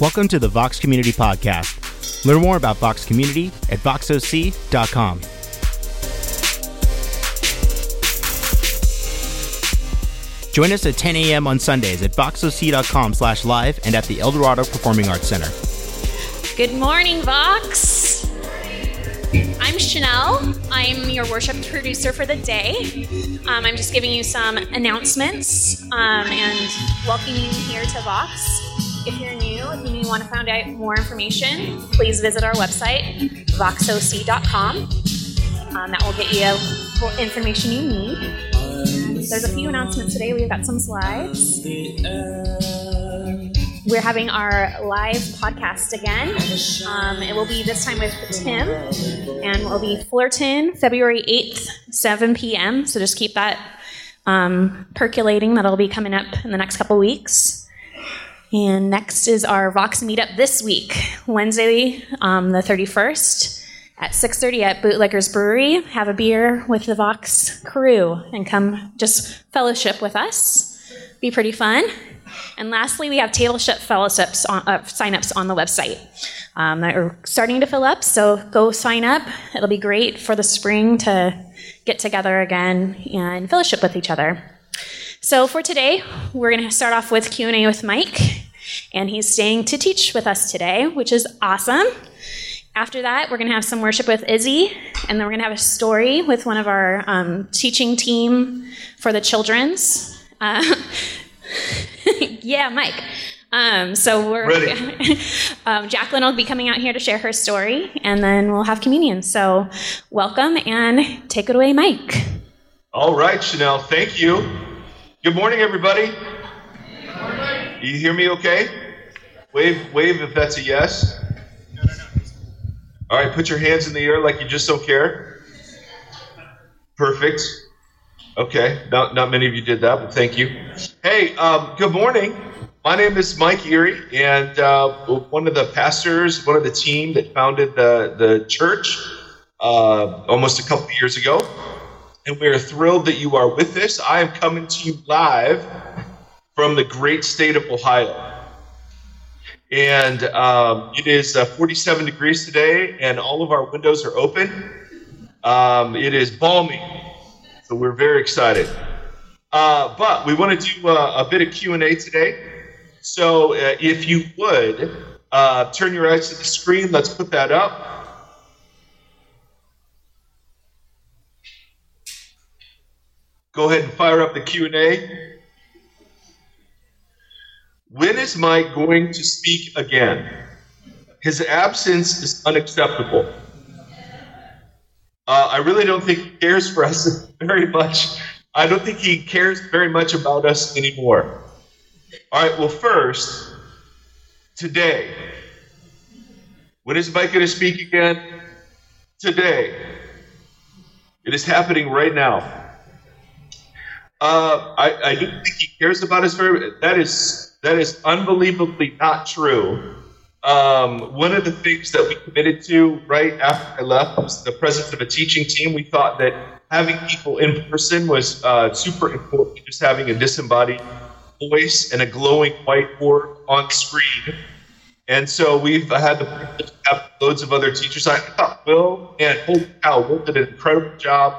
Welcome to the Vox Community Podcast. Learn more about Vox Community at voxoc.com. Join us at 10 a.m. on Sundays at voxoc.com slash live and at the Eldorado Performing Arts Center. Good morning, Vox. I'm Chanel. I'm your worship producer for the day. Um, I'm just giving you some announcements um, and welcoming you here to Vox. If you're new, if you want to find out more information, please visit our website, voxoc.com. Um, that will get you information you need. There's a few announcements today. We've got some slides. We're having our live podcast again. Um, it will be this time with Tim, and it will be Fullerton, February 8th, 7 p.m. So just keep that um, percolating. That'll be coming up in the next couple weeks. And next is our Vox meetup this week, Wednesday, um, the 31st at 6.30 at Bootleggers Brewery. Have a beer with the Vox crew and come just fellowship with us. Be pretty fun. And lastly, we have tableship fellowships on, uh, signups on the website. Um, that are starting to fill up, so go sign up. It'll be great for the spring to get together again and fellowship with each other. So for today, we're going to start off with Q&A with Mike, and he's staying to teach with us today, which is awesome. After that, we're going to have some worship with Izzy, and then we're going to have a story with one of our um, teaching team for the children's. Uh, yeah, Mike. Um, so we're um, Jacqueline will be coming out here to share her story, and then we'll have communion. So welcome and take it away, Mike. All right, Chanel. Thank you. Good morning, everybody. Do you hear me? Okay. Wave, wave if that's a yes. All right, put your hands in the air like you just don't care. Perfect. Okay, not, not many of you did that, but thank you. Hey, um, good morning. My name is Mike Erre, and uh, one of the pastors, one of the team that founded the, the church uh, almost a couple years ago. And we are thrilled that you are with us. I am coming to you live from the great state of Ohio. And um, it is uh, 47 degrees today, and all of our windows are open. Um, it is balmy so we're very excited. Uh, but we want to do uh, a bit of Q&A today. So uh, if you would, uh, turn your eyes to the screen. Let's put that up. Go ahead and fire up the Q&A. When is Mike going to speak again? His absence is unacceptable. Uh, I really don't think he cares for us very much. I don't think he cares very much about us anymore. All right, well, first, today. When is Mike going to speak again? Today. It is happening right now. Uh, I, I don't think he cares about us very. That is that is unbelievably not true. Um, one of the things that we committed to right after I left was the presence of a teaching team. We thought that having people in person was uh, super important, just having a disembodied voice and a glowing whiteboard on screen. And so we've had the privilege to have loads of other teachers. I thought Will and holy cow, Will did an incredible job.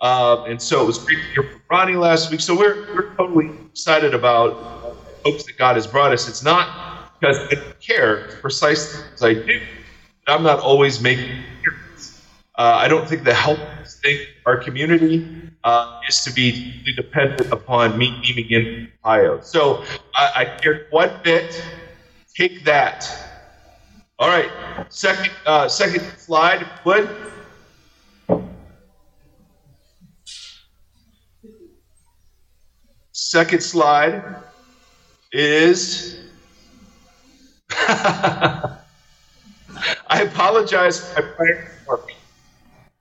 Um, and so it was great to hear from Ronnie last week. So we're, we're totally excited about hopes that God has brought us. It's not because I care precisely as I do. I'm not always making uh, I don't think the healthiest thing our community uh, is to be dependent upon me being in Ohio. So I, I care quite a bit. Take that. All right, second uh, second slide, would. Second slide is I apologize for my prior.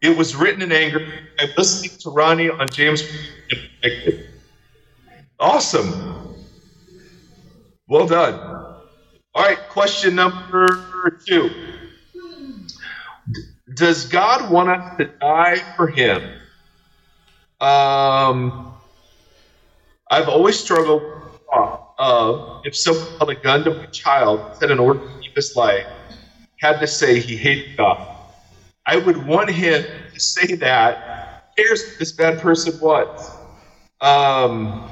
It was written in anger. I'm listening to Ronnie on James. Awesome. Well done. All right, question number two. Does God want us to die for Him? Um, I've always struggled. Of if someone held a gun to my child, said in order to keep his life, had to say he hated God. I would want him to say that. Cares this bad person was. Um,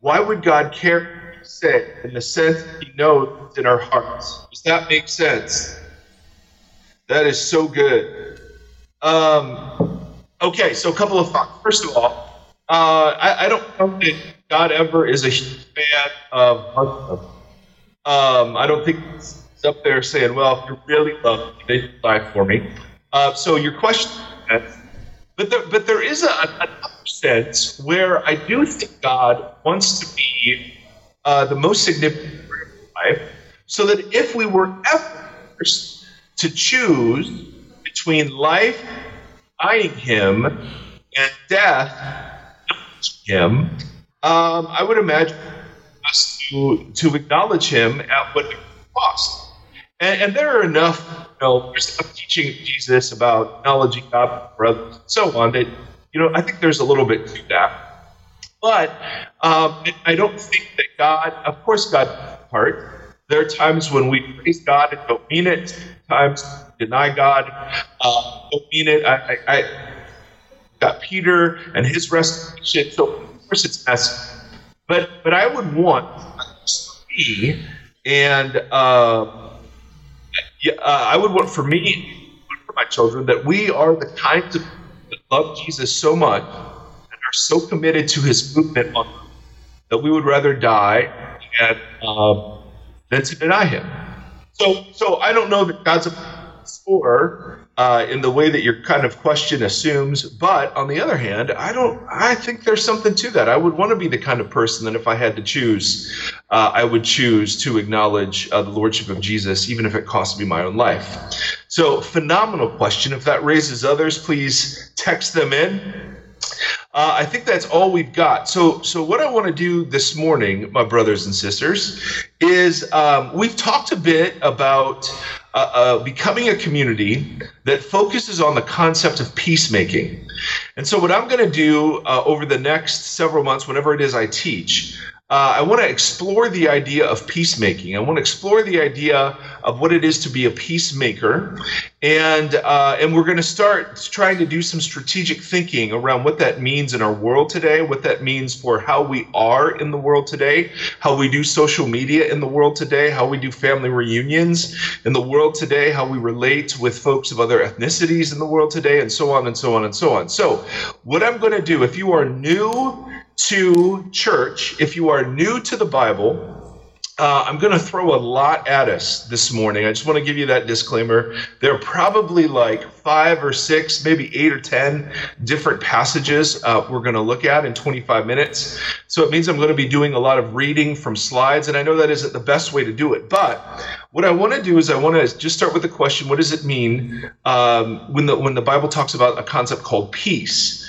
why would God care say in the sense He knows in our hearts? Does that make sense? That is so good. Um, okay, so a couple of thoughts. First of all, uh, I, I, don't know that God ever is a fan of. Um, I don't think he's up there saying, "Well, if you really love me, then die for me." Uh, so your question, but there, but there is a, sense where I do think God wants to be uh, the most significant in life, so that if we were ever to choose between life, eyeing Him, and death, Him, um, I would imagine us to, to acknowledge Him at what cost. And, and there are enough, you know, there's teaching Jesus about acknowledging God for others and so on that, you know, I think there's a little bit to that. But um, I don't think that God, of course, God part. There are times when we praise God and don't mean it. Times deny God, uh, don't mean it. I, I, I, got Peter and his restoration. So of course it's messy. But but I would want me and uh, yeah, uh, I would want for me for my children that we are the kinds of that love Jesus so much and are so committed to His movement on that we would rather die and. Um, than to deny him. So, so I don't know that God's a for uh, in the way that your kind of question assumes. But on the other hand, I don't. I think there's something to that. I would want to be the kind of person that if I had to choose, uh, I would choose to acknowledge uh, the lordship of Jesus, even if it cost me my own life. So, phenomenal question. If that raises others, please text them in. Uh, I think that's all we've got. So, so what I want to do this morning, my brothers and sisters, is um, we've talked a bit about uh, uh, becoming a community that focuses on the concept of peacemaking. And so, what I'm going to do uh, over the next several months, whenever it is I teach, uh, I want to explore the idea of peacemaking. I want to explore the idea of what it is to be a peacemaker, and uh, and we're going to start trying to do some strategic thinking around what that means in our world today, what that means for how we are in the world today, how we do social media in the world today, how we do family reunions in the world today, how we relate with folks of other ethnicities in the world today, and so on and so on and so on. So, what I'm going to do, if you are new to church, if you are new to the Bible, uh, I'm going to throw a lot at us this morning. I just want to give you that disclaimer. There are probably like five or six, maybe eight or 10 different passages uh, we're going to look at in 25 minutes. So it means I'm going to be doing a lot of reading from slides, and I know that isn't the best way to do it. But what I want to do is I want to just start with the question what does it mean um, when, the, when the Bible talks about a concept called peace?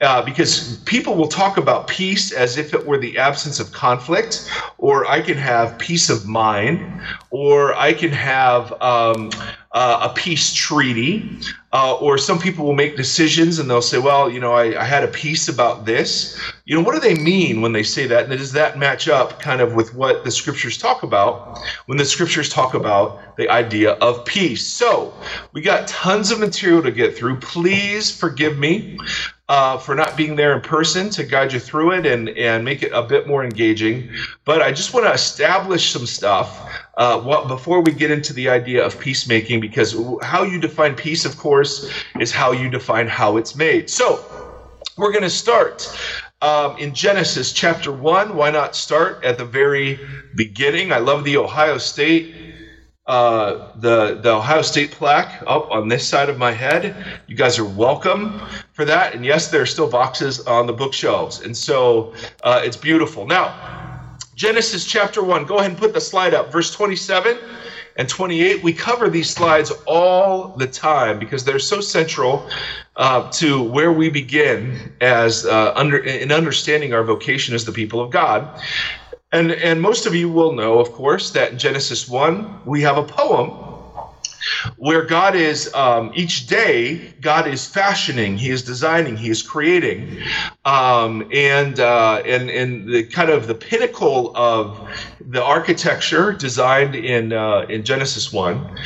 Uh, because people will talk about peace as if it were the absence of conflict, or I can have peace of mind, or I can have um, uh, a peace treaty, uh, or some people will make decisions and they'll say, well, you know, I, I, had a peace about this. You know, what do they mean when they say that? And does that match up kind of with what the scriptures talk about when the scriptures talk about the idea of peace? So we got tons of material to get through. Please forgive me uh, for not being there in person to guide you through it and, and make it a bit more engaging. But I just want to establish some stuff uh, what, before we get into the idea of peacemaking, because how you define peace, of course, is how you define how it's made. So we're going to start. Um, in Genesis chapter 1. Why not start at the very beginning? I love the Ohio State uh, the the Ohio State plaque up on this side of my head. You guys are welcome for that. And yes, there are still boxes on the bookshelves, and so uh, it's beautiful. Now, Genesis chapter one. Go ahead and put the slide up. Verse twenty-seven and 28 we cover these slides all the time because they're so central uh, to where we begin as uh, under in understanding our vocation as the people of god and, and most of you will know, of course, that in Genesis 1, we have a poem where God is um, each day, God is fashioning, He is designing, He is creating, um, and uh, and and the kind of the pinnacle of the architecture designed in uh, in Genesis one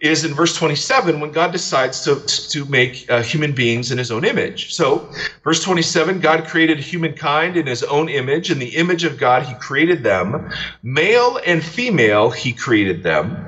is in verse 27 when God decides to, to make uh, human beings in his own image. So, verse 27 God created humankind in his own image. In the image of God, he created them. Male and female, he created them.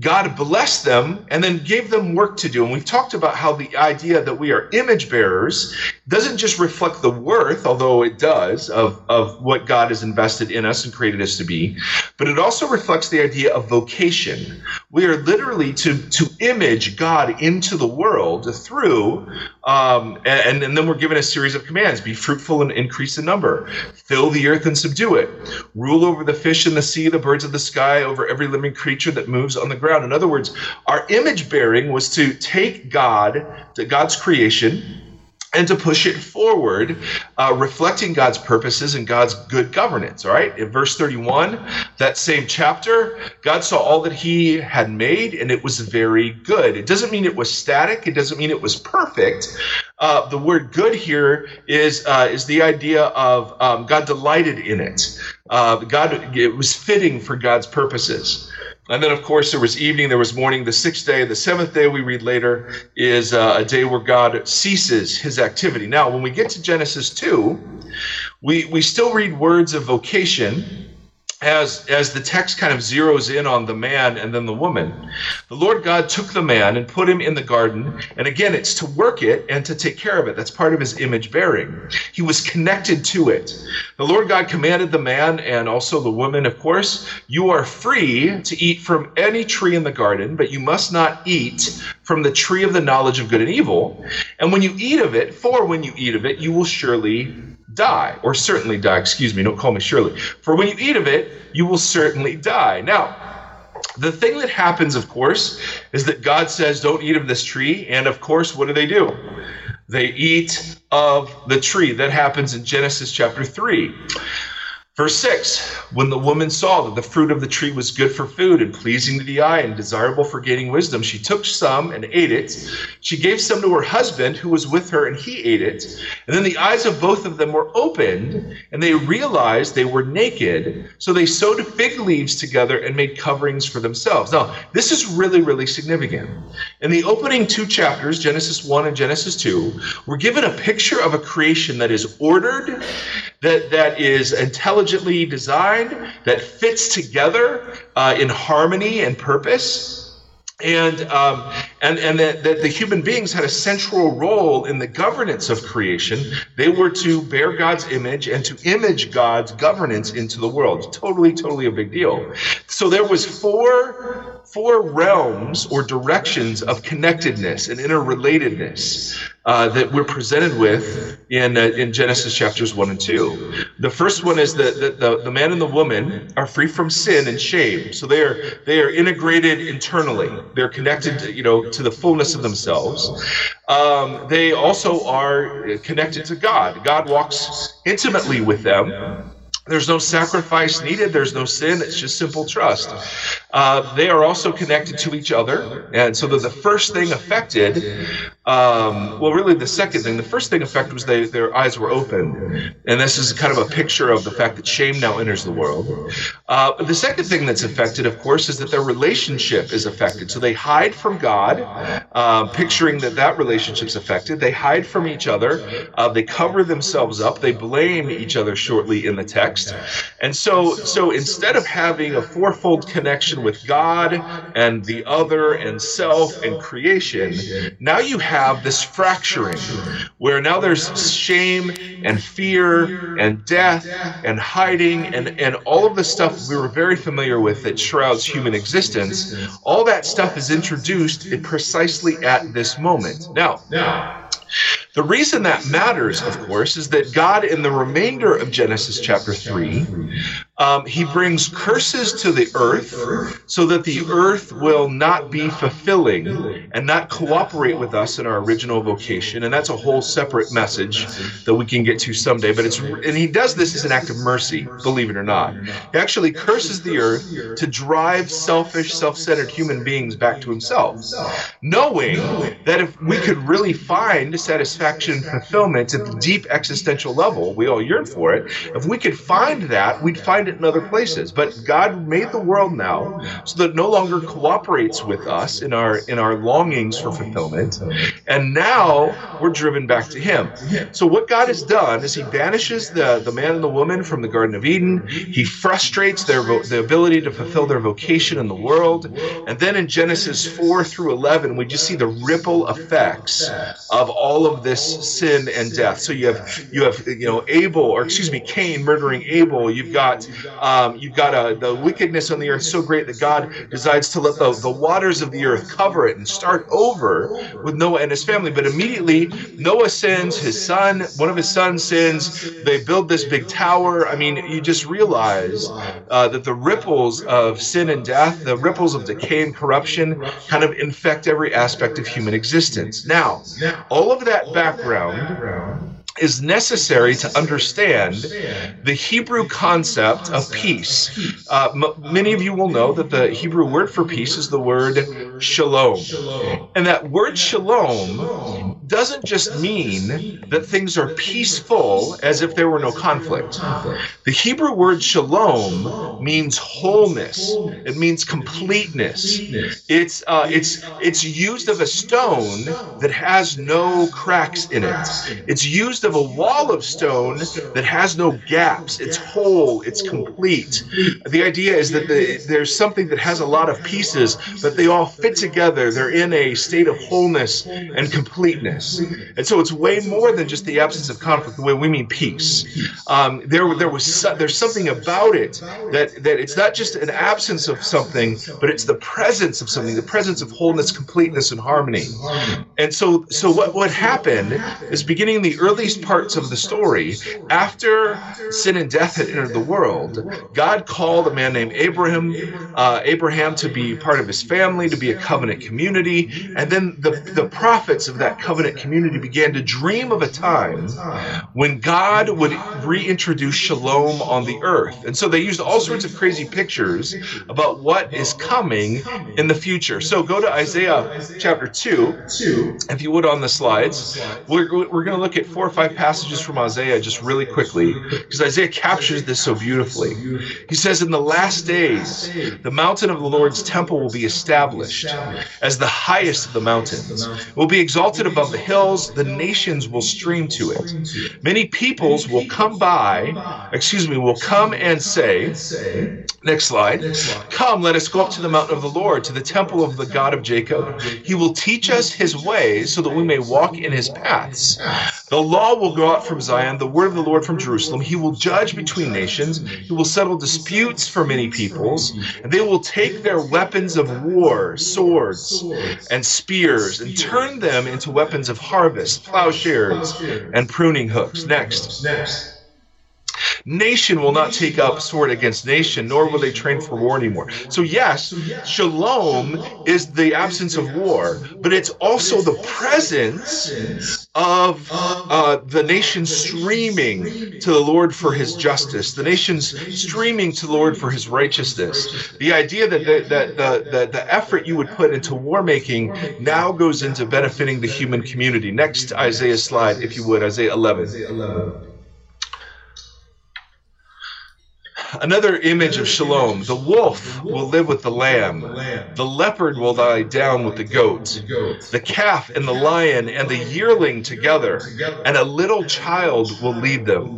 God blessed them and then gave them work to do. And we've talked about how the idea that we are image bearers doesn't just reflect the worth, although it does, of, of what God has invested in us and created us to be, but it also reflects the idea of vocation. We are literally to to image God into the world through, um, and, and then we're given a series of commands: be fruitful and increase in number, fill the earth and subdue it, rule over the fish in the sea, the birds of the sky, over every living creature that moves on the ground. In other words, our image bearing was to take God, to God's creation and to push it forward, uh, reflecting God's purposes and God's good governance. All right. In verse 31, that same chapter, God saw all that he had made and it was very good. It doesn't mean it was static. It doesn't mean it was perfect. Uh, the word good here is, uh, is the idea of um, God delighted in it. Uh, God, it was fitting for God's purposes. And then, of course, there was evening, there was morning. The sixth day, the seventh day, we read later, is uh, a day where God ceases his activity. Now, when we get to Genesis 2, we, we still read words of vocation as as the text kind of zeroes in on the man and then the woman the lord god took the man and put him in the garden and again it's to work it and to take care of it. That's part of his image bearing. He was connected to it. The lord god commanded the man and also the woman of course you are free to eat from any tree in the garden but you must not eat from the tree of the knowledge of good and evil. And when you eat of it for when you eat of it you will surely die, or certainly die, excuse me, don't call me Shirley. For when you eat of it, you will certainly die. Now, the thing that happens, of course, is that God says, don't eat of this tree. And of course, what do they do? They eat of the tree. That happens in Genesis chapter 3. Verse 6 When the woman saw that the fruit of the tree was good for food and pleasing to the eye and desirable for gaining wisdom, she took some and ate it. She gave some to her husband who was with her, and he ate it. And then the eyes of both of them were opened, and they realized they were naked. So they sewed fig leaves together and made coverings for themselves. Now, this is really, really significant. In the opening two chapters, Genesis 1 and Genesis 2, we're given a picture of a creation that is ordered, that, that is intelligently designed, that fits together uh, in harmony and purpose. And, um, and, and that, that the human beings had a central role in the governance of creation. They were to bear God's image and to image God's governance into the world. Totally, totally a big deal. So there was four four realms or directions of connectedness and interrelatedness uh, that we're presented with in, uh, in Genesis chapters 1 and 2. The first one is that the, the, the, man and the woman are free from sin and shame. So they are, they are integrated internally. They're connected you know, to the fullness of themselves. Um, they also are connected to God. God walks intimately with them. There's no sacrifice needed. There's no sin. It's just simple trust. Uh, they are also connected to each other. And so the first thing affected, um, well, really the second thing, the first thing affected was they, their eyes were opened. And this is kind of a picture of the fact that shame now enters the world. Uh, the second thing that's affected, of course, is that their relationship is affected. So they hide from God, uh, picturing that that relationship's affected. They hide from each other. Uh, they cover themselves up. They blame each other shortly in the text. And so, so instead of having a fourfold connection with God and the other and self and creation, now you have this fracturing where now there's shame and fear and death and hiding and, and all of the stuff we were very familiar with that shrouds human existence. All that stuff is introduced precisely at this moment. Now, now the reason that matters, of course, is that God, in the remainder of Genesis chapter 3, Um, he brings curses to the earth so that the earth will not be fulfilling and not cooperate with us in our original vocation. And that's a whole separate message that we can get to someday. But it's and he does this as an act of mercy, believe it or not. He actually curses the earth to drive selfish, self-centered human beings back to himself, knowing that if we could really find satisfaction fulfillment at the deep existential level, we all yearn for it. If we could find that, we'd find it in other places. But God made the world now so that it no longer cooperates with us in our in our longings for fulfillment. And now we're driven back to him. So what God has done is he banishes the, the man and the woman from the Garden of Eden. He frustrates their vo- the ability to fulfill their vocation in the world. And then in Genesis 4 through 11, we just see the ripple effects of all of this sin and death. So you have you have you know Abel or excuse me Cain murdering Abel. You've got um, you've got uh, the wickedness on the earth so great that God decides to let the, the waters of the earth cover it and start over with Noah and his family. But immediately Noah sins, his son, one of his sons sins. They build this big tower. I mean, you just realize uh, that the ripples of sin and death, the ripples of decay and corruption, kind of infect every aspect of human existence. Now, all of that background is necessary to understand the Hebrew concept of peace. Uh, m- many of you will know that the Hebrew word for peace is the word shalom. And that word shalom doesn't just mean that things are peaceful as if there were no conflict. The Hebrew word shalom means wholeness. It means completeness. It's uh, it's it's used of a stone that has no cracks in it. It's used of a wall of stone that has no gaps. It's whole. It's complete. The idea is that the, there's something that has a lot of pieces, but they all fit together. They're in a state of wholeness and completeness. And so it's way more than just the absence of conflict, the way we mean peace. Um, there, there was so, there's something about it that that it's not just an absence of something, but it's the presence of something, the presence of wholeness, completeness, and harmony. And so, so what what happened is beginning in the earliest parts of the story, after sin and death had entered the world, God called a man named Abraham, uh, Abraham to be part of his family, to be a covenant community, and then the the prophets of that covenant community began to dream of a time when God would reintroduce shalom on the earth. And so they used all sorts of crazy pictures about what is coming in the future. So go to Isaiah chapter 2, if you would, on the slides. We're, we're going to look at four or five passages from Isaiah just really quickly because Isaiah captures this so beautifully. He says, In the last days, the mountain of the Lord's temple will be established as the highest of the mountains. It will be exalted above the hills, the nations will stream to it. Many peoples will come by, excuse me, will come and say, next slide, come, let us go up to the mountain of the Lord, to the temple of the God of Jacob. He will teach us his ways so that we may walk in his paths. The law will go out from Zion, the word of the Lord from Jerusalem. He will judge between nations. He will settle disputes for many peoples. And they will take their weapons of war, swords, and spears, and turn them into weapons of harvest, plowshares, and pruning hooks. Next. Nation will not take up sword against nation, nor will they train for war anymore. So, yes, shalom is the absence of war, but it's also the presence of uh, the nation streaming to the Lord for his justice, the nations streaming to the Lord for his righteousness. The idea that the, that the, the, the effort you would put into war making now goes into benefiting the human community. Next Isaiah slide, if you would, Isaiah 11. Another image of shalom. The wolf will live with the lamb. The leopard will lie down with the goat. The calf and the lion and the yearling together, and a little child will lead them.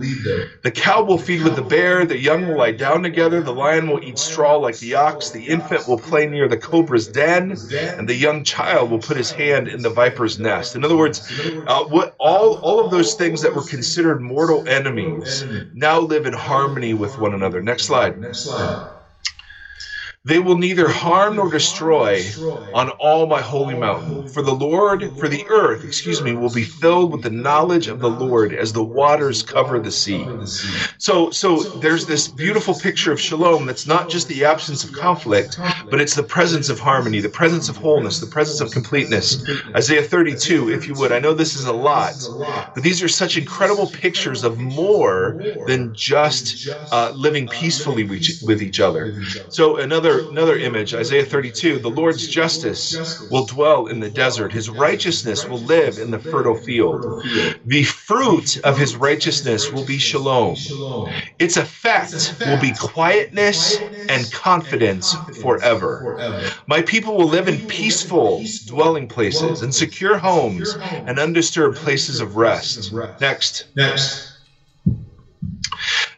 The cow will feed with the bear. The young will lie down together. The lion will eat straw like the ox. The infant will play near the cobra's den, and the young child will put his hand in the viper's nest. In other words, uh, what all all of those things that were considered mortal enemies now live in harmony with one another. Next slide. Next slide. They will neither harm nor destroy on all my holy mountain. For the Lord, for the earth, excuse me, will be filled with the knowledge of the Lord as the waters cover the sea. So, so there's this beautiful picture of shalom that's not just the absence of conflict, but it's the presence of harmony, the presence of wholeness, the presence of completeness. Isaiah 32, if you would. I know this is a lot, but these are such incredible pictures of more than just uh, living peacefully with each other. So another another image, Isaiah 32, the Lord's justice will dwell in the desert. His righteousness will live in the fertile field. The fruit of his righteousness will be shalom. Its effect will be quietness and confidence forever. My people will live in peaceful dwelling places and secure homes and undisturbed places of rest. Next. Next.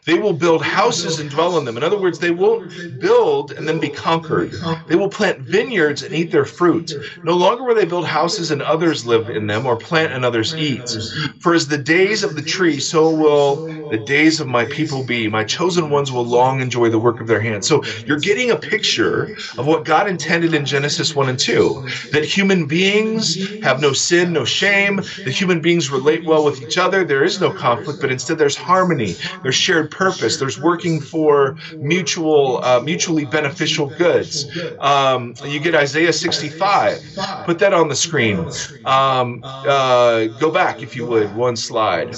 They will build houses and dwell in them. In other words, they won't build and then be conquered. They will plant vineyards and eat their fruit. No longer will they build houses and others live in them, or plant and others eat. For as the days of the tree, so will the days of my people be. My chosen ones will long enjoy the work of their hands. So you're getting a picture of what God intended in Genesis 1 and 2 that human beings have no sin, no shame, the human beings relate well with each other. There is no conflict, but instead there's harmony, there's shared purpose. There's working for mutual, uh, mutually beneficial goods. Um, you get Isaiah 65. Put that on the screen. Um, uh, go back, if you would, one slide.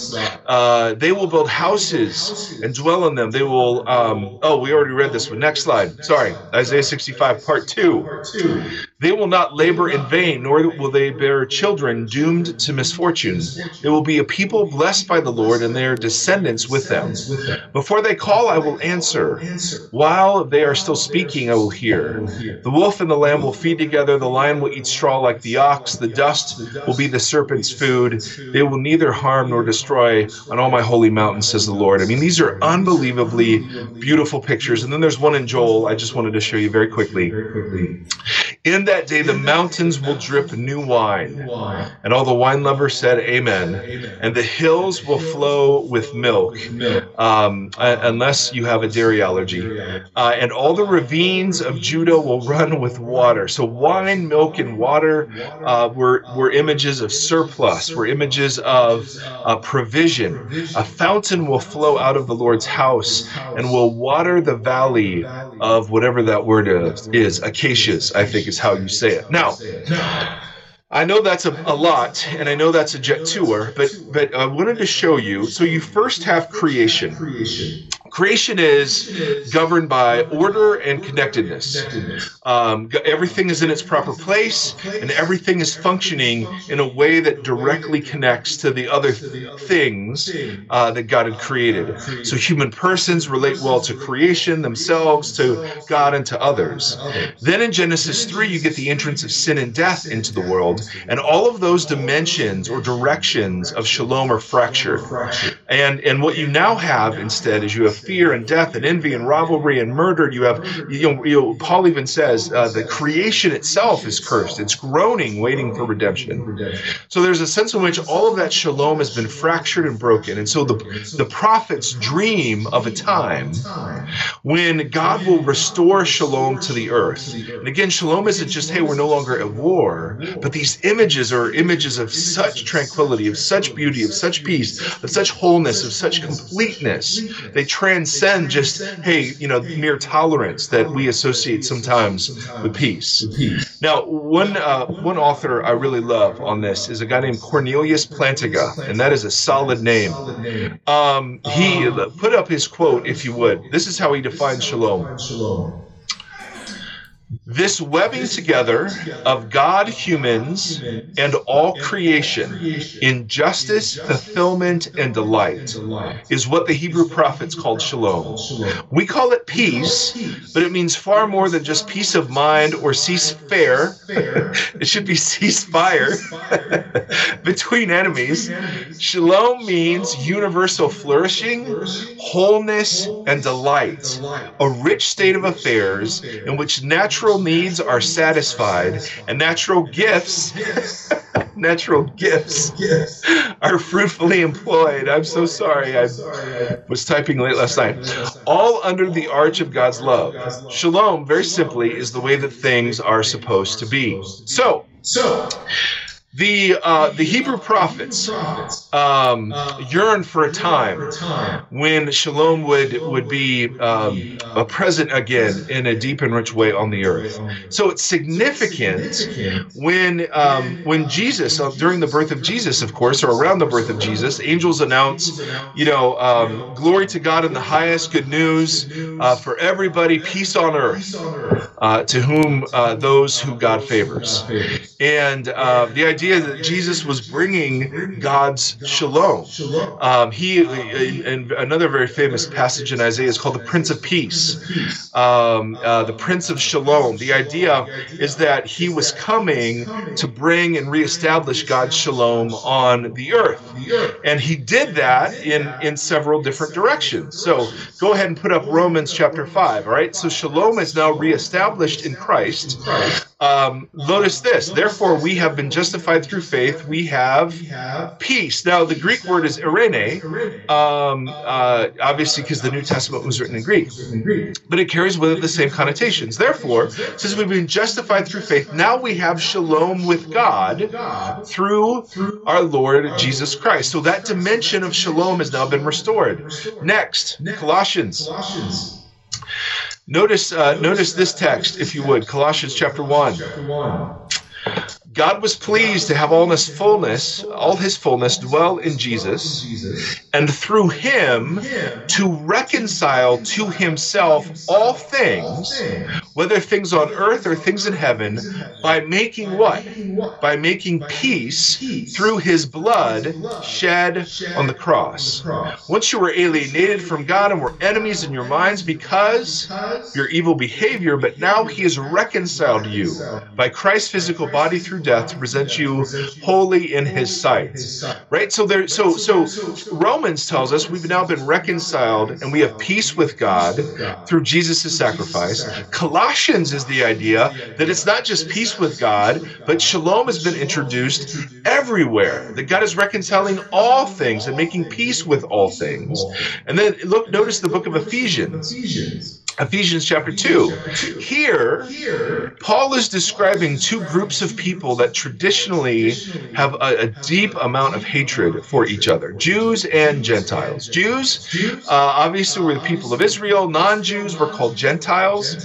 Uh, they will build houses and dwell in them. They will. Um, oh, we already read this one. Next slide. Sorry, Isaiah 65, part two. They will not labor in vain, nor will they bear children doomed to misfortune. They will be a people blessed by the Lord, and their descendants with them. Before they call, I will answer. While they are still speaking, I will hear. The wolf and the lamb will feed together. The lion will eat straw like the ox. The dust will be the serpent's food. They will neither harm nor destroy on all my holy mountains, says the Lord. I mean, these are unbelievably beautiful pictures. And then there's one in Joel I just wanted to show you very quickly. In that day, the mountains will drip new wine. And all the wine lovers said, Amen. And the hills will flow with milk, um, unless you have a dairy allergy. Uh, and all the ravines of Judah will run with water. So, wine, milk, and water uh, were, were images of surplus, were images of uh, provision. A fountain will flow out of the Lord's house and will water the valley of whatever that word is, is acacias, I think is is how you say it. Now, I know that's a, a lot, and I know that's a jet tour, but but I wanted to show you. So you first have creation. Creation is governed by order and connectedness. Um, everything is in its proper place, and everything is functioning in a way that directly connects to the other things uh, that God had created. So human persons relate well to creation, themselves, to God, and to others. Then in Genesis 3, you get the entrance of sin and death into the world, and all of those dimensions or directions of shalom are fractured. And, and what you now have instead is you have fear and death and envy and rivalry and murder. You have, you know, you know Paul even says uh, the creation itself is cursed. It's groaning, waiting for redemption. So there's a sense in which all of that shalom has been fractured and broken. And so the, the prophets dream of a time when God will restore shalom to the earth. And again, shalom isn't just, hey, we're no longer at war, but these images are images of such tranquility, of such beauty, of such peace, of such wholeness, of such completeness. They transcend just, hey, you know, mere tolerance that we associate sometimes with peace. Now, one uh, one author I really love on this is a guy named Cornelius Plantinga, and that is a solid name. Um, he put up his quote, if you would. This is how he defines shalom. This webbing together of God, humans, and all creation in justice, fulfillment, and delight is what the Hebrew prophets called shalom. We call it peace, but it means far more than just peace of mind or cease fare. it should be ceasefire. Between enemies. Shalom means universal flourishing, wholeness, and delight, a rich state of affairs in which natural natural needs are satisfied and natural gifts natural gifts are fruitfully employed. I'm so sorry. I was typing late last night. All under the arch of God's love. Shalom, very simply, is the way that things are supposed to be. So, So, the uh, the Hebrew prophets um, yearn for a time when shalom would would be um, a present again in a deep and rich way on the earth. So it's significant when um, when Jesus uh, during the birth of Jesus, of course, or around the birth of Jesus, angels announce, you know, um, glory to God in the highest, good news uh, for everybody, peace on earth, uh, to whom uh, those who God favors, and uh, the idea that Jesus was bringing God's shalom. Um, he and another very famous passage in Isaiah is called the Prince of Peace, um, uh, the Prince of Shalom. The idea is that he was coming to bring and reestablish God's shalom on the earth, and he did that in in several different directions. So go ahead and put up Romans chapter five. All right, so shalom is now reestablished in Christ. Um, notice this. Therefore, we have been justified through faith. We have peace. Now, the Greek word is eirene, um, uh, obviously because the New Testament was written in Greek, but it carries with it the same connotations. Therefore, since we've been justified through faith, now we have shalom with God through our Lord Jesus Christ. So that dimension of shalom has now been restored. Next, Colossians. Notice, uh, notice this text, if you would, Colossians chapter one. God was pleased to have all his fullness, all his fullness dwell in Jesus, and through him to reconcile to himself all things, whether things on earth or things in heaven, by making what? By making peace through his blood shed on the cross. Once you were alienated from God and were enemies in your minds because your evil behavior, but now he has reconciled you by Christ's physical body through death to present you holy in his sight. Right? So there so so Romans tells us we've now been reconciled and we have peace with God through Jesus' sacrifice. Colossians is the idea that it's not just peace with God, but shalom has been introduced everywhere. That God is reconciling all things and making peace with all things. And then look notice the book of Ephesians. Ephesians chapter 2. Here, Paul is describing two groups of people that traditionally have a, a deep amount of hatred for each other Jews and Gentiles. Jews, uh, obviously, were the people of Israel. Non Jews were called Gentiles.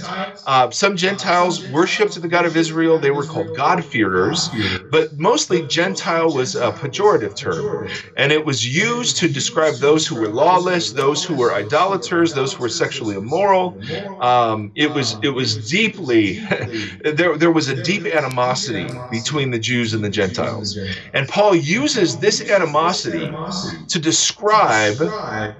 Uh, some Gentiles worshiped the God of Israel, they were called God-fearers. But mostly, Gentile was a pejorative term, and it was used to describe those who were lawless, those who were idolaters, those who were sexually immoral. Um, it was it was deeply there there was a deep animosity between the Jews and the Gentiles, and Paul uses this animosity to describe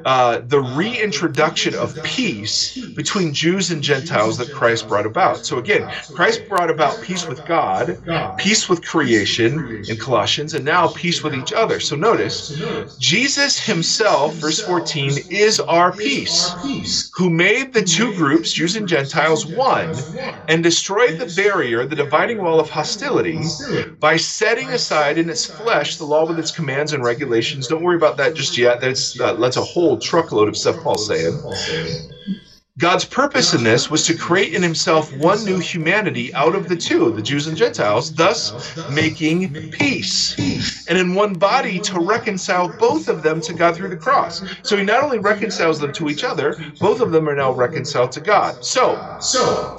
uh, the reintroduction of peace between Jews and Gentiles that Christ brought about. So again, Christ brought about peace with God, peace with creation in Colossians, and now peace with each other. So notice, Jesus himself, verse 14, is our peace, who made the two groups, Jews and Gentiles, one, and destroyed the barrier, the dividing wall of hostility, by setting aside in its flesh the law with its commands and regulations. Don't worry about that just yet. That's uh, that's a whole truckload of stuff Paul's saying. God's purpose in this was to create in himself one new humanity out of the two, the Jews and Gentiles, thus making peace. And in one body to reconcile both of them to God through the cross. So he not only reconciles them to each other, both of them are now reconciled to God. So, So,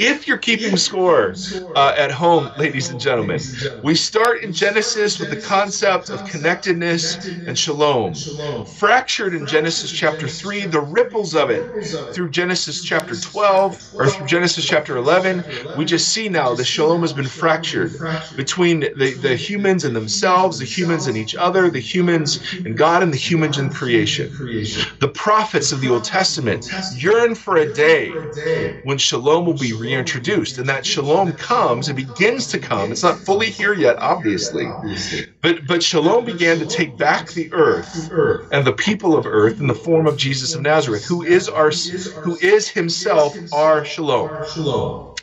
if you're keeping score uh, at home, ladies and gentlemen, we start in Genesis with the concept of connectedness and shalom. Fractured in Genesis chapter 3, the ripples of it through Genesis chapter 12 or through Genesis chapter 11, we just see now the shalom has been fractured between the, the humans and themselves, the humans and each other, the humans and God, and the humans and creation. The prophets of the Old Testament yearn for a day when shalom will be reintroduced. And that shalom comes, it begins to come. It's not fully here yet, obviously. But but shalom began to take back the earth and the people of earth in the form of Jesus of Nazareth, who is our who is himself our shalom.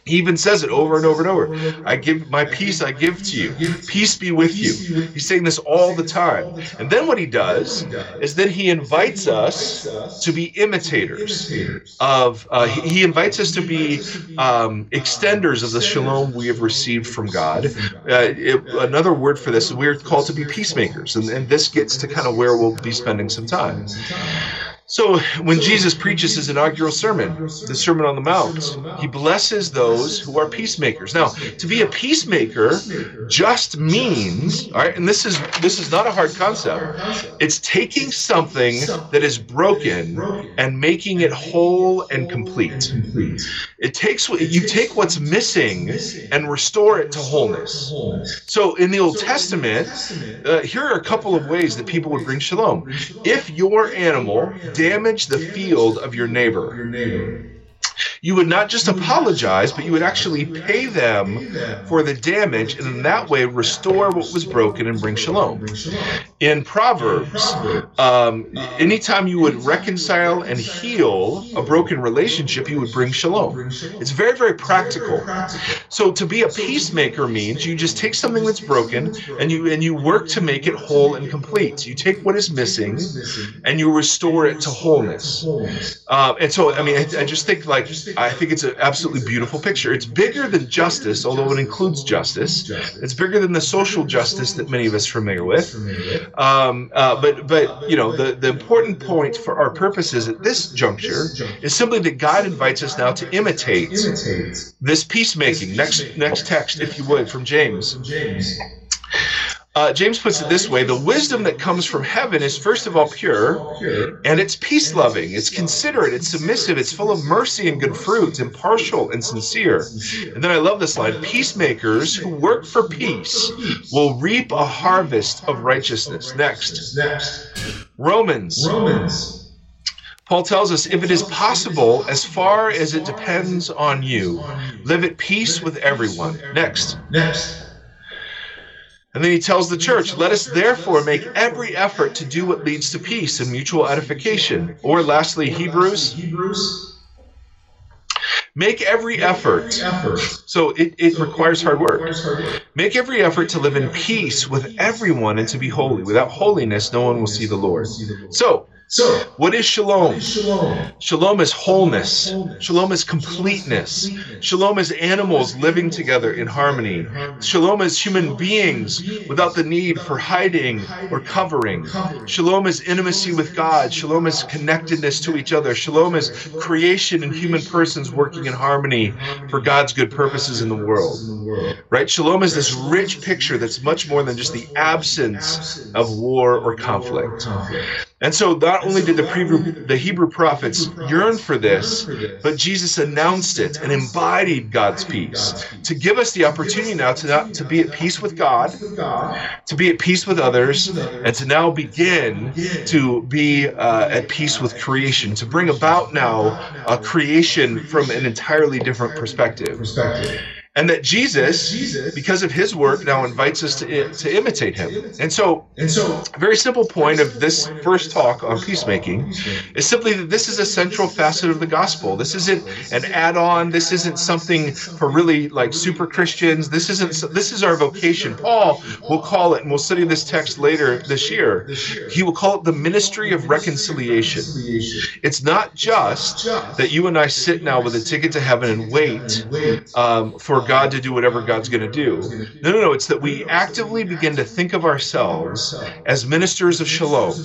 He even says it over and over and over. I give my peace I give to you. Peace be with you. He's saying this all the time. And then what he does is then he invites us to be imitators of uh, he, he invites us to be um, extenders of the shalom we have received from God. Uh, it, another word for this we're called to be peacemakers. And, and this gets to kind of where we'll be spending some time. So when Jesus preaches his inaugural sermon, the Sermon on the Mount, he blesses those who are peacemakers. Now, to be a peacemaker just means, all right, and this is this is not a hard concept. It's taking something that is broken and making it whole and complete. It takes you take what's missing and restore it to wholeness. So in the Old Testament, uh, here are a couple of ways that people would bring shalom. If your animal damage the field of your neighbor you would not just apologize, but you would actually pay them for the damage, and in that way restore what was broken and bring shalom. In Proverbs, um, anytime you would reconcile and heal a broken relationship, you would bring shalom. It's very, very practical. So to be a peacemaker means you just take something that's broken and you and you work to make it whole and complete. You take what is missing and you restore it to wholeness. Uh, and so, I mean, I, I just think like I think it's an absolutely beautiful picture. It's bigger than justice, although it includes justice. It's bigger than the social justice that many of us are familiar with. Um, uh, but but you know the the important point for our purposes at this juncture is simply that God invites us now to imitate this peacemaking. Next next text, if you would, from James. Uh, James puts it this way the wisdom that comes from heaven is first of all pure, and it's peace loving, it's considerate, it's submissive, it's full of mercy and good fruits, impartial and sincere. And then I love this line peacemakers who work for peace will reap a harvest of righteousness. Next. Romans. Romans. Paul tells us if it is possible, as far as it depends on you, live at peace with everyone. Next. Next. And then he tells the church, let us therefore make every effort to do what leads to peace and mutual edification. Or lastly, Hebrews, make every effort. So it, it. Requires hard work. Make every effort to live in peace with everyone and to be holy. Without holiness, no one will see the Lord. So, So, what is shalom? shalom. Shalom is wholeness. Shalom is completeness. Shalom is animals living together in harmony. Shalom is human beings without the need for hiding or covering. Shalom is intimacy with God. Shalom is connectedness to each other. Shalom is creation and human persons working in harmony for God's good purposes in the world. Right? Shalom is this rich picture that's much more than just the absence of war or conflict. And so not only did the, Hebrew, the Hebrew prophets yearn for this, but Jesus announced it and embodied God's peace to give us the opportunity now to, not, to be at peace with God, to be at peace with others, and to now begin to be uh, at peace with creation, to bring about now a creation from an entirely different perspective. And that Jesus, Jesus- because of his work, now invites us to, to imitate him. And so And so, a very simple point of this first talk on peacemaking is simply that this is a central facet of the gospel. This isn't an add-on. This isn't something for really like super Christians. This isn't. This is our vocation. Paul will call it, and we'll study this text later this year. He will call it the ministry of reconciliation. It's not just that you and I sit now with a ticket to heaven and wait um, for God to do whatever God's going to do. No, no, no. It's that we actively begin to think of ourselves as ministers of shalom,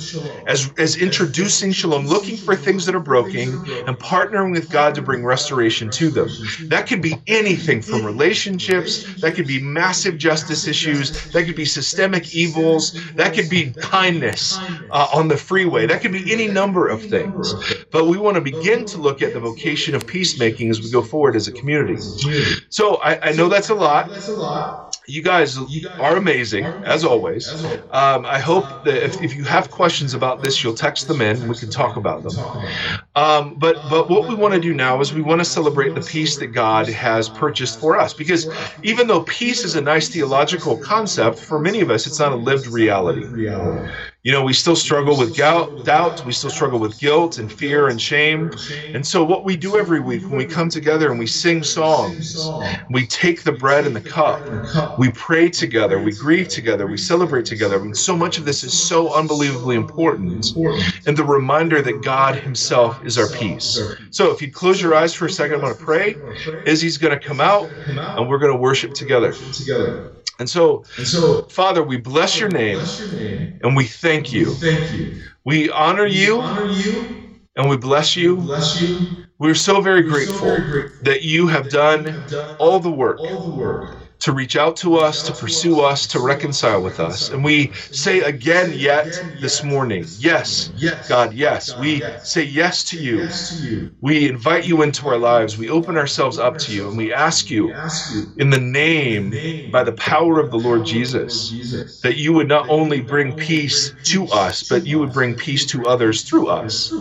as, as introducing shalom, looking for things that are broken and partnering with God to bring restoration to them. That could be anything from relationships, that could be massive justice issues, that could be systemic evils, that could be kindness uh, on the freeway, that could be any number of things. But we want to begin to look at the vocation of peacemaking as we go forward as a community. So I, I know that's a lot. that's a lot. You guys are amazing, as always. Um, I hope that if, if you have questions about this, you'll text them in and we can talk about them. Um, but but what we want to do now is we want to celebrate the peace that God has purchased for us. Because even though peace is a nice theological concept, for many of us, it's not a lived reality. You know, we still struggle with gout, doubt, we still struggle with guilt and fear and shame. And so, what we do every week when we come together and we sing songs, we take the bread and the cup, we pray together, we grieve together, we celebrate together. So much of this is so unbelievably important. And the reminder that God Himself is our peace. So, if you close your eyes for a second, I'm going to pray. Izzy's going to come out and we're going to worship together. together. And so, And so, Father, we bless your name bless your name. and we thank you. Thank you. We honor you Honor you. and we bless you. Bless you. We're so very So grateful very grateful that you have done have done all the work all the work to reach out to us, to pursue us, to reconcile with us. And we say again yet this morning, yes. God, yes. We say yes to you. We invite you into our lives. We open ourselves up to you and we ask you in the name, by the power of the Lord Jesus, that you would not only bring peace to us, but you would bring peace to others through us,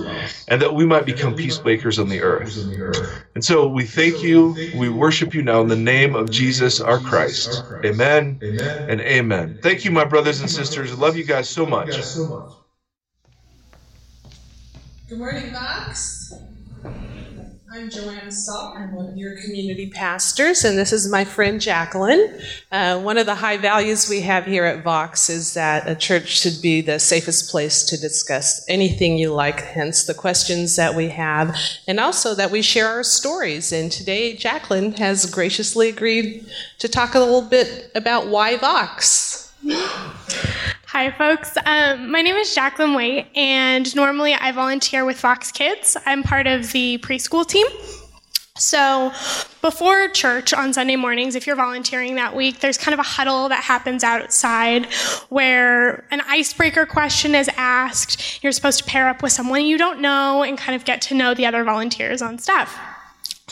and that we might become peacemakers on the earth. And so we thank you. We worship you now in the name of Jesus our Christ. Amen Amen. and amen. Thank you, my brothers and sisters. I love you guys so much. you guys so much. Good morning, Vox. I'm Joanna Salt. I'm one of your community pastors, and this is my friend Jacqueline. Uh, one of the high values we have here at Vox is that a church should be the safest place to discuss anything you like, hence the questions that we have, and also that we share our stories. And today, Jacqueline has graciously agreed to talk a little bit about why Vox. Hi, folks. Um, my name is Jacqueline Waite, and normally I volunteer with Vox Kids. I'm part of the preschool team. So, before church on Sunday mornings, if you're volunteering that week, there's kind of a huddle that happens outside where an icebreaker question is asked. You're supposed to pair up with someone you don't know and kind of get to know the other volunteers on staff.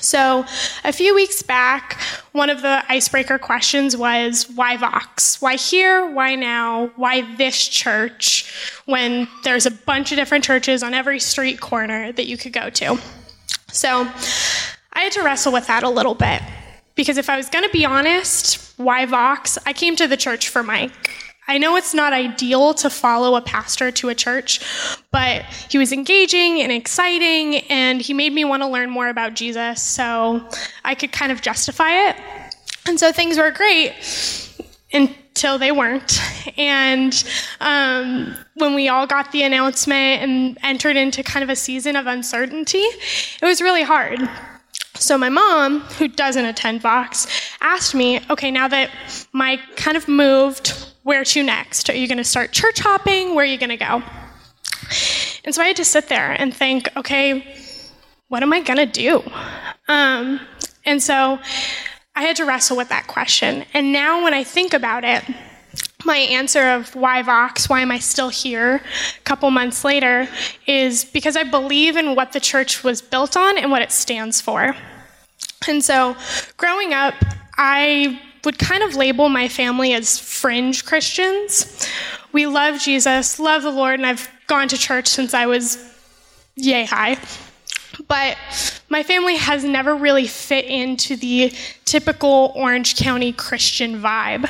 So, a few weeks back, one of the icebreaker questions was why Vox? Why here? Why now? Why this church when there's a bunch of different churches on every street corner that you could go to? So, I had to wrestle with that a little bit because if I was going to be honest, why Vox? I came to the church for Mike. I know it's not ideal to follow a pastor to a church, but he was engaging and exciting, and he made me want to learn more about Jesus, so I could kind of justify it. And so things were great until they weren't. And um, when we all got the announcement and entered into kind of a season of uncertainty, it was really hard. So my mom, who doesn't attend Vox, asked me, okay, now that Mike kind of moved, where to next? Are you going to start church hopping? Where are you going to go? And so I had to sit there and think, okay, what am I going to do? Um, and so I had to wrestle with that question. And now when I think about it, my answer of why Vox, why am I still here a couple months later, is because I believe in what the church was built on and what it stands for. And so growing up, I would kind of label my family as fringe Christians. We love Jesus, love the Lord, and I've gone to church since I was yay high. But my family has never really fit into the typical Orange County Christian vibe.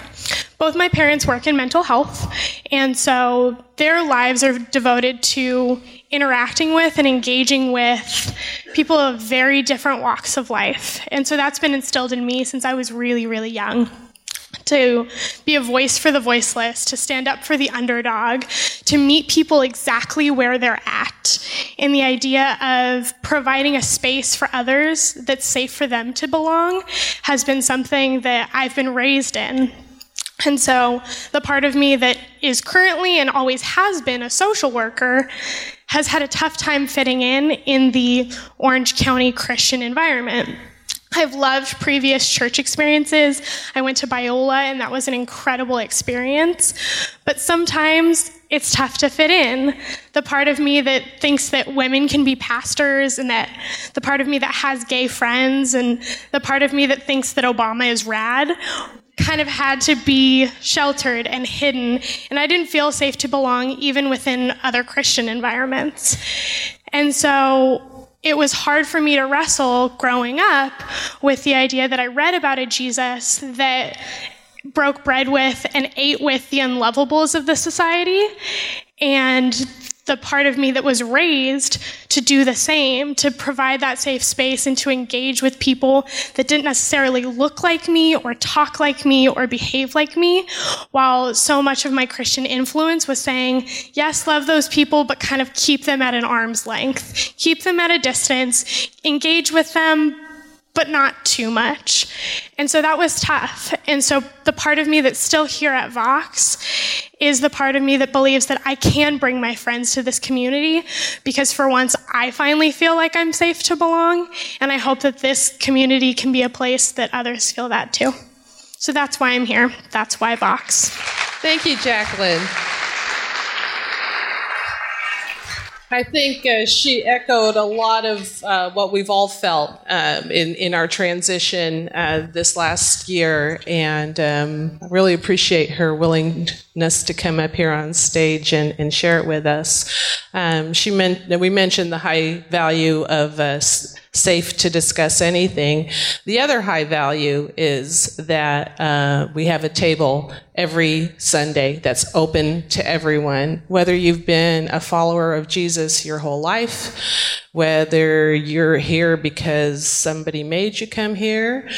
Both my parents work in mental health, and so their lives are devoted to interacting with and engaging with people of very different walks of life. And so that's been instilled in me since I was really, really young to be a voice for the voiceless, to stand up for the underdog, to meet people exactly where they're at, and the idea of providing a space for others that's safe for them to belong has been something that I've been raised in. And so the part of me that is currently and always has been a social worker has had a tough time fitting in in the Orange County Christian environment. I've loved previous church experiences. I went to Biola, and that was an incredible experience. But sometimes it's tough to fit in. The part of me that thinks that women can be pastors, and that the part of me that has gay friends, and the part of me that thinks that Obama is rad kind of had to be sheltered and hidden. And I didn't feel safe to belong even within other Christian environments. And so it was hard for me to wrestle growing up with the idea that I read about a Jesus that broke bread with and ate with the unlovables of the society And the part of me that was raised to do the same, to provide that safe space and to engage with people that didn't necessarily look like me or talk like me or behave like me, while so much of my Christian influence was saying, yes, love those people, but kind of keep them at an arm's length, keep them at a distance, engage with them, but not too much. And so that was tough. And so the part of me that's still here at Vox is the part of me that believes that I can bring my friends to this community because for once I finally feel like I'm safe to belong. And I hope that this community can be a place that others feel that too. So that's why I'm here. That's why Vox. Thank you, Jacqueline. I think uh, she echoed a lot of uh, what we've all felt um, in, in our transition uh, this last year, and um, I really appreciate her willingness to come up here on stage and, and share it with us. Um, she meant we mentioned the high value of uh, safe to discuss anything. The other high value is that uh, we have a table every Sunday that's open to everyone, whether you've been a follower of Jesus your whole life, whether you're here because somebody made you come here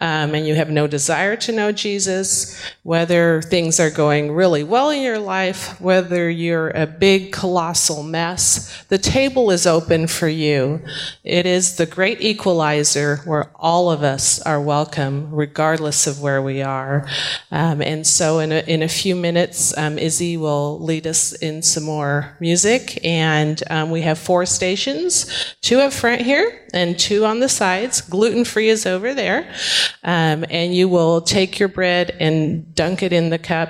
um, and you have no desire to know Jesus, whether things are going really well in your life, whether you're a big, colossal mess, the table is open for you. It is the great equalizer where all of us are welcome, regardless of where we are. Um, and so, in a, in a few minutes, um, Izzy will lead us in some more music, and um, we have four stations two up front here and two on the sides. Gluten free is over there. Um, and you will take your bread and dunk it in the cup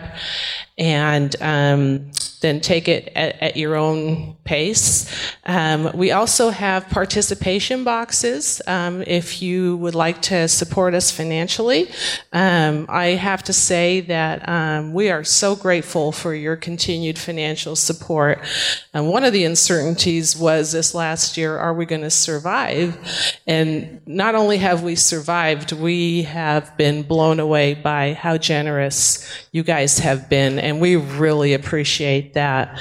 and um, then take it at, at your own pace. Um, we also have participation boxes um, if you would like to support us financially. Um, I have to say that um, we are so grateful for your continued financial support. And one of the uncertainties was this last year are we going to survive? And not only have we survived, we have been blown away by how generous you guys have been and we really appreciate that.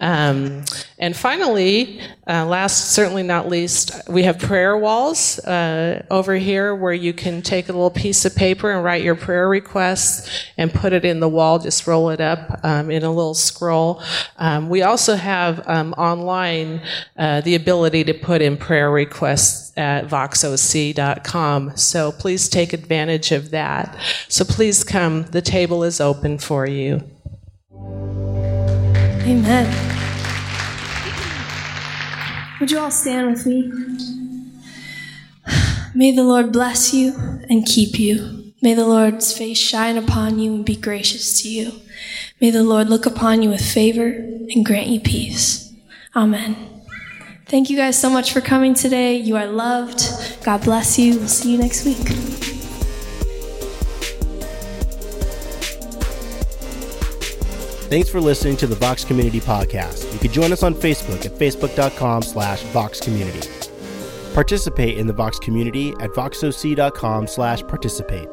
Um, and finally, uh, last certainly not least, we have prayer walls uh, over here where you can take a little piece of paper and write your prayer requests and put it in the wall. Just roll it up um, in a little scroll. Um, we also have um, online uh, the ability to put in prayer requests at voxoc.com. So please take advantage of that. So please come. The table is open for you. Amen. Would you all stand with me? May the Lord bless you and keep you. May the Lord's face shine upon you and be gracious to you. May the Lord look upon you with favor and grant you peace. Amen. Thank you guys so much for coming today. You are loved. God bless you. We'll see you next week. Thanks for listening to the Vox Community Podcast. You can join us on Facebook at facebook.com slash Vox Community. Participate in the Vox community at voxoc.com slash participate.